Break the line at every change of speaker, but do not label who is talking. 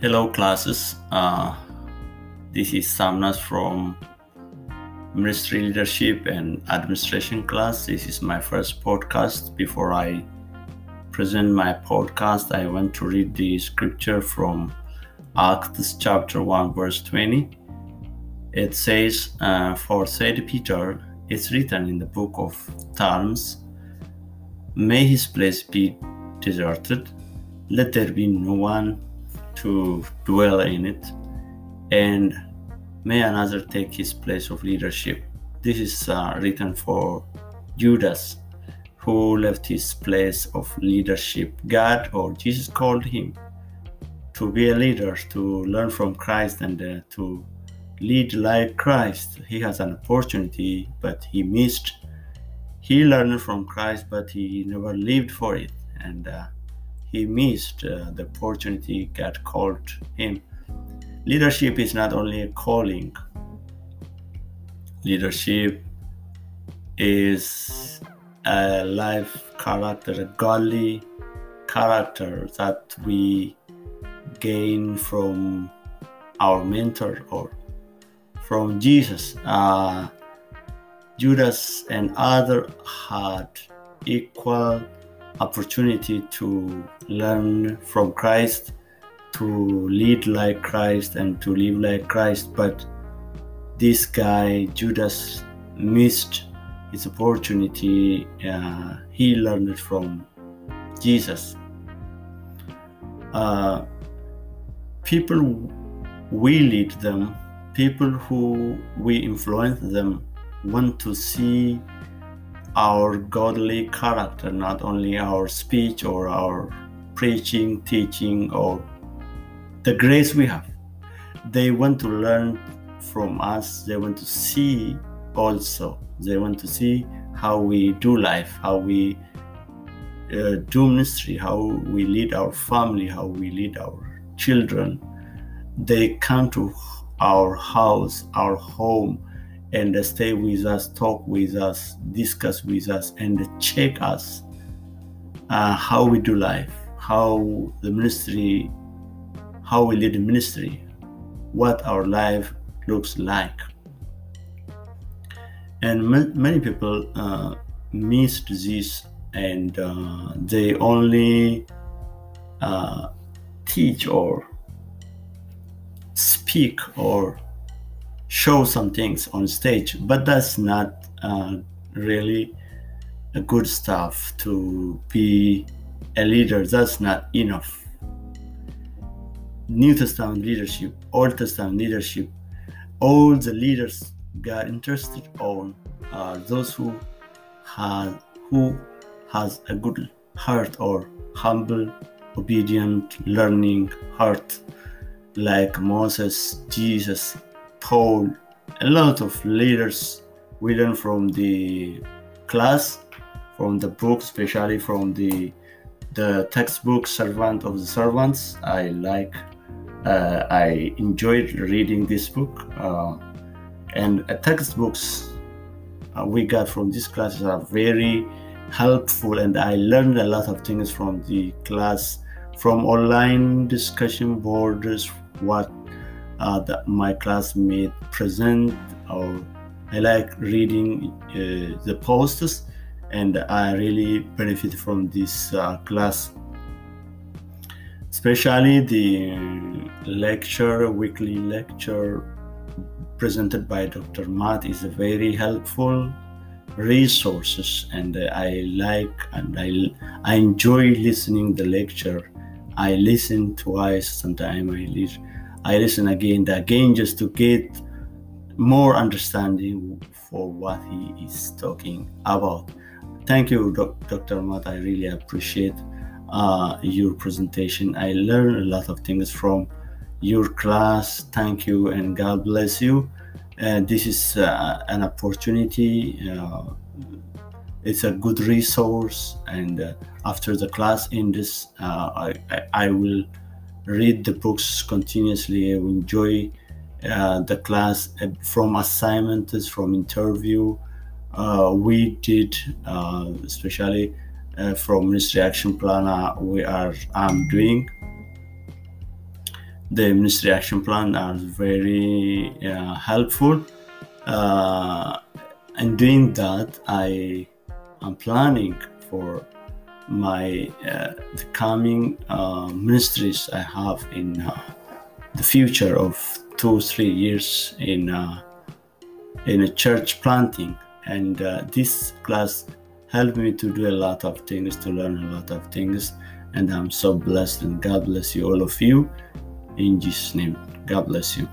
Hello, classes. Uh, this is Samnas from Ministry Leadership and Administration class. This is my first podcast. Before I present my podcast, I want to read the scripture from Acts chapter 1, verse 20. It says, uh, For said Peter, it's written in the book of Psalms, May his place be deserted, let there be no one to dwell in it, and may another take his place of leadership. This is uh, written for Judas, who left his place of leadership. God or Jesus called him to be a leader, to learn from Christ, and uh, to lead like Christ. He has an opportunity, but he missed. He learned from Christ, but he never lived for it. And uh, he missed uh, the opportunity God called him. Leadership is not only a calling, leadership is a life character, a godly character that we gain from our mentor or from Jesus. Uh, Judas and other had equal opportunity to learn from Christ, to lead like Christ, and to live like Christ. But this guy, Judas, missed his opportunity. Uh, he learned from Jesus. Uh, people we lead them, people who we influence them, want to see our godly character, not only our speech or our preaching, teaching, or the grace we have. They want to learn from us, they want to see also, they want to see how we do life, how we uh, do ministry, how we lead our family, how we lead our children. They come to our house, our home, and stay with us, talk with us, discuss with us, and check us uh, how we do life, how the ministry, how we lead the ministry, what our life looks like. And many people uh, missed this and uh, they only uh, teach or speak or show some things on stage, but that's not uh, really a good stuff to be a leader. That's not enough. New Testament leadership, Old Testament leadership, all the leaders got interested on are those who has who has a good heart or humble, obedient, learning heart, like Moses, Jesus, A lot of leaders we learn from the class, from the book, especially from the the textbook Servant of the Servants. I like, uh, I enjoyed reading this book, uh, and uh, textbooks uh, we got from this classes are very helpful, and I learned a lot of things from the class, from online discussion boards, what uh, that my classmate present or I like reading uh, the posts and I really benefit from this uh, class especially the lecture weekly lecture presented by Dr. Matt is a very helpful resources and I like and I, I enjoy listening the lecture I listen twice sometimes I listen I listen again again just to get more understanding for what he is talking about. Thank you, Dr. Matt. I really appreciate uh, your presentation. I learned a lot of things from your class. Thank you and God bless you. And this is uh, an opportunity. Uh, it's a good resource. And uh, after the class in this, uh, I, I will read the books continuously. I enjoy uh, the class uh, from assignments, from interview. Uh, we did, uh, especially uh, from Ministry Action Planner, we are I'm doing. the ministry action plan are very uh, helpful. Uh, in doing that, I am planning for my uh, the coming uh, ministries I have in uh, the future of two three years in uh, in a church planting, and this class helped me to do a lot of things, to learn a lot of things, and I'm so blessed. And God bless you, all of you. In Jesus' name, God bless you.